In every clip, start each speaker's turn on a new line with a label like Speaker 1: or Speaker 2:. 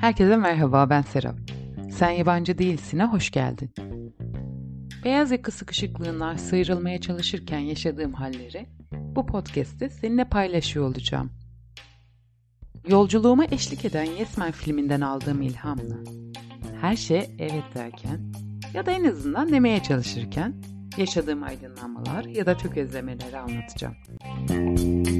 Speaker 1: Herkese merhaba ben Serap. Sen yabancı değilsin'e hoş geldin. Beyaz yaka sıkışıklığından sıyrılmaya çalışırken yaşadığım halleri bu podcast'te seninle paylaşıyor olacağım. Yolculuğuma eşlik eden Yesmen filminden aldığım ilhamla her şey evet derken ya da en azından demeye çalışırken yaşadığım aydınlanmalar ya da tökezlemeleri anlatacağım. Bu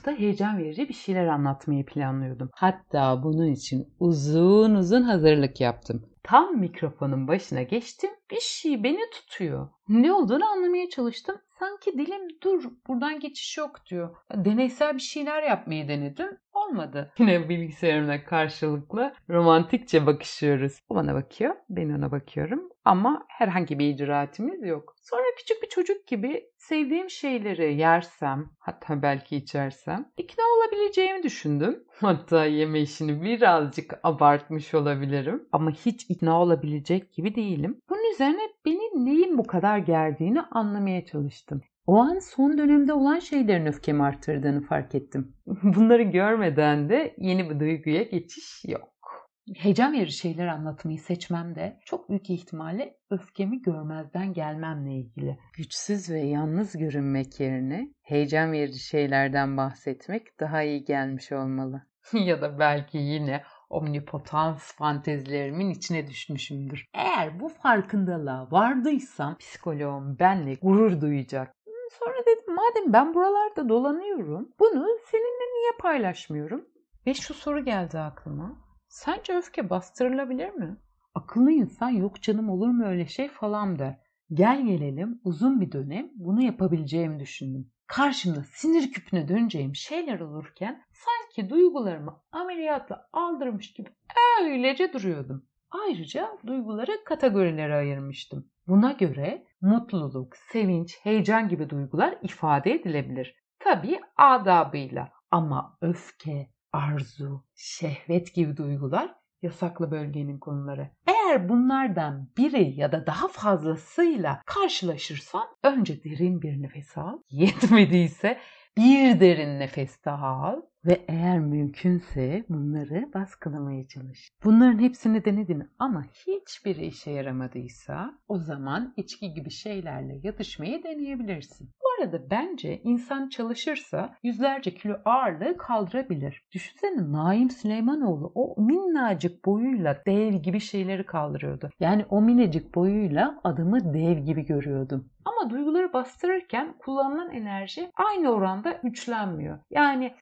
Speaker 1: hafta heyecan verici bir şeyler anlatmayı planlıyordum. Hatta bunun için uzun uzun hazırlık yaptım. Tam mikrofonun başına geçtim. Bir şey beni tutuyor. Ne olduğunu anlamaya çalıştım. Sanki dilim dur buradan geçiş yok diyor. Deneysel bir şeyler yapmayı denedim. Olmadı. Yine bilgisayarımla karşılıklı romantikçe bakışıyoruz. O bana bakıyor, ben ona bakıyorum. Ama herhangi bir icraatimiz yok. Sonra küçük bir çocuk gibi sevdiğim şeyleri yersem, hatta belki içersem ikna olabileceğimi düşündüm. Hatta yeme işini birazcık abartmış olabilirim. Ama hiç ikna olabilecek gibi değilim. Bunun üzerine beni neyin bu kadar gerdiğini anlamaya çalıştım. O an son dönemde olan şeylerin öfkemi arttırdığını fark ettim. Bunları görmeden de yeni bir duyguya geçiş yok. Heyecan verici şeyler anlatmayı seçmem de çok büyük ihtimalle öfkemi görmezden gelmemle ilgili. Güçsüz ve yalnız görünmek yerine heyecan verici şeylerden bahsetmek daha iyi gelmiş olmalı. ya da belki yine omnipotans fantezilerimin içine düşmüşümdür. Eğer bu farkındalığa vardıysam psikoloğum benle gurur duyacak. Sonra dedim madem ben buralarda dolanıyorum bunu seninle niye paylaşmıyorum? Ve şu soru geldi aklıma. Sence öfke bastırılabilir mi? Akıllı insan yok canım olur mu öyle şey falan der. Gel gelelim uzun bir dönem bunu yapabileceğimi düşündüm. Karşımda sinir küpüne döneceğim şeyler olurken sanki duygularımı ameliyatla aldırmış gibi öylece duruyordum. Ayrıca duyguları kategorilere ayırmıştım. Buna göre mutluluk, sevinç, heyecan gibi duygular ifade edilebilir. Tabii adabıyla ama öfke, arzu, şehvet gibi duygular yasaklı bölgenin konuları. Eğer bunlardan biri ya da daha fazlasıyla karşılaşırsan önce derin bir nefes al. Yetmediyse bir derin nefes daha al ve eğer mümkünse bunları baskılamaya çalış. Bunların hepsini denedin ama hiçbiri işe yaramadıysa o zaman içki gibi şeylerle yatışmayı deneyebilirsin. Bu arada bence insan çalışırsa yüzlerce kilo ağırlığı kaldırabilir. Düşünsene Naim Süleymanoğlu o minnacık boyuyla dev gibi şeyleri kaldırıyordu. Yani o minicik boyuyla adamı dev gibi görüyordum. Ama duyguları bastırırken kullanılan enerji aynı oranda güçlenmiyor. Yani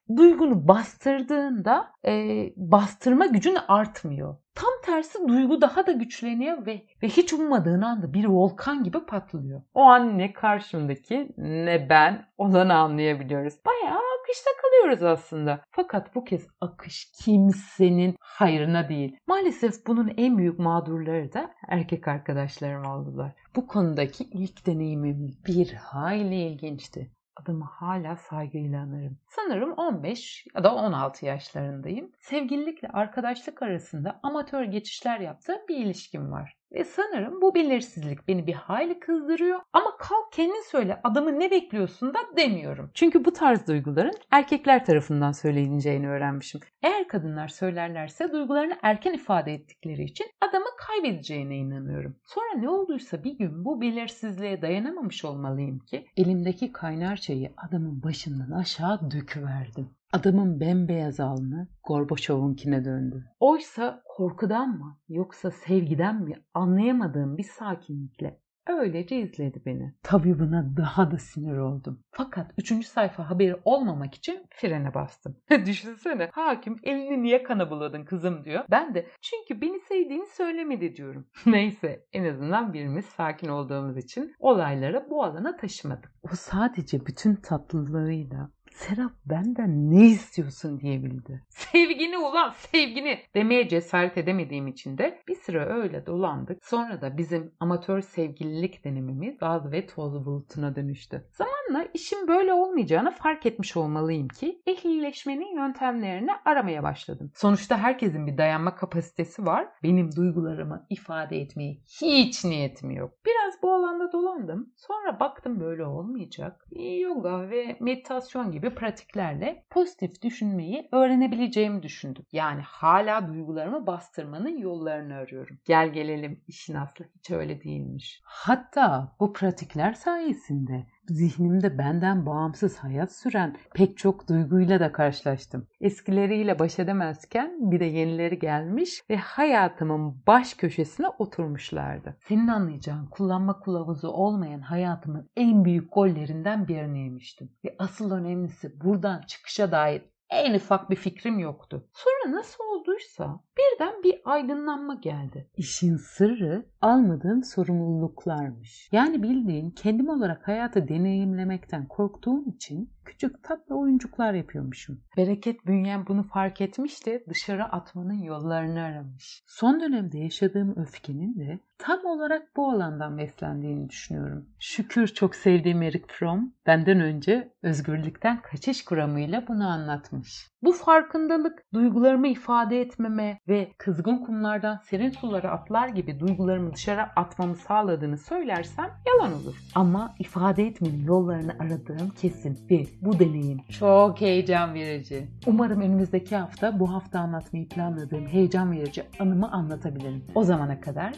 Speaker 1: duygunu bastırdığında e, bastırma gücün artmıyor. Tam tersi duygu daha da güçleniyor ve, ve hiç ummadığın anda bir volkan gibi patlıyor. O an ne karşımdaki ne ben olanı anlayabiliyoruz. Bayağı akışta kalıyoruz aslında. Fakat bu kez akış kimsenin hayrına değil. Maalesef bunun en büyük mağdurları da erkek arkadaşlarım oldular. Bu konudaki ilk deneyimim bir hayli ilginçti adımı hala saygıyla anarım. Sanırım 15 ya da 16 yaşlarındayım. Sevgililikle arkadaşlık arasında amatör geçişler yaptığı bir ilişkim var. Ve sanırım bu belirsizlik beni bir hayli kızdırıyor. Ama kalk kendin söyle adamı ne bekliyorsun da demiyorum. Çünkü bu tarz duyguların erkekler tarafından söyleneceğini öğrenmişim. Eğer kadınlar söylerlerse duygularını erken ifade ettikleri için adamı kaybedeceğine inanıyorum. Sonra ne olduysa bir gün bu belirsizliğe dayanamamış olmalıyım ki elimdeki kaynar çayı adamın başından aşağı döküverdim. Adamın bembeyaz alnı Gorbaçov'unkine döndü. Oysa korkudan mı yoksa sevgiden mi anlayamadığım bir sakinlikle öylece izledi beni. Tabii buna daha da sinir oldum. Fakat üçüncü sayfa haberi olmamak için frene bastım. Düşünsene hakim elini niye kana buladın kızım diyor. Ben de çünkü beni sevdiğini söylemedi diyorum. Neyse en azından birimiz sakin olduğumuz için olayları bu alana taşımadık. O sadece bütün tatlılığıyla Serap benden ne istiyorsun diyebildi. Sevgini ulan sevgini demeye cesaret edemediğim için de bir süre öyle dolandık. Sonra da bizim amatör sevgililik denememiz gaz ve toz bulutuna dönüştü. Zamanla işin böyle olmayacağını fark etmiş olmalıyım ki ehlileşmenin yöntemlerini aramaya başladım. Sonuçta herkesin bir dayanma kapasitesi var. Benim duygularımı ifade etmeye hiç niyetim yok. Biraz Bu alanda dolandım. Sonra baktım böyle olmayacak. Yoga ve meditasyon gibi pratiklerle pozitif düşünmeyi öğrenebileceğimi düşündüm. Yani hala duygularımı bastırmanın yollarını arıyorum. Gel gelelim işin aslı hiç öyle değilmiş. Hatta bu pratikler sayesinde zihnimde benden bağımsız hayat süren pek çok duyguyla da karşılaştım. Eskileriyle baş edemezken bir de yenileri gelmiş ve hayatımın baş köşesine oturmuşlardı. Senin anlayacağın kullanma kılavuzu olmayan hayatımın en büyük gollerinden birini yemiştim. Ve asıl önemlisi buradan çıkışa dair en ufak bir fikrim yoktu. Sonra nasıl olduysa birden bir aydınlanma geldi. İşin sırrı almadığım sorumluluklarmış. Yani bildiğin kendim olarak hayatı deneyimlemekten korktuğum için küçük tatlı oyuncuklar yapıyormuşum. Bereket bünyem bunu fark etmiş de dışarı atmanın yollarını aramış. Son dönemde yaşadığım öfkenin de tam olarak bu alandan beslendiğini düşünüyorum. Şükür çok sevdiğim Eric Fromm benden önce özgürlükten kaçış kuramıyla bunu anlatmış. Bu farkındalık duygularımı ifade etmeme ve kızgın kumlardan serin sulara atlar gibi duygularımı dışarı atmamı sağladığını söylersem yalan olur. Ama ifade etmenin yollarını aradığım kesin ve bu deneyim çok heyecan verici. Umarım önümüzdeki hafta bu hafta anlatmayı planladığım heyecan verici anımı anlatabilirim. O zamana kadar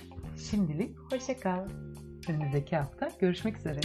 Speaker 1: şimdilik hoşçakal. Önümüzdeki hafta görüşmek üzere.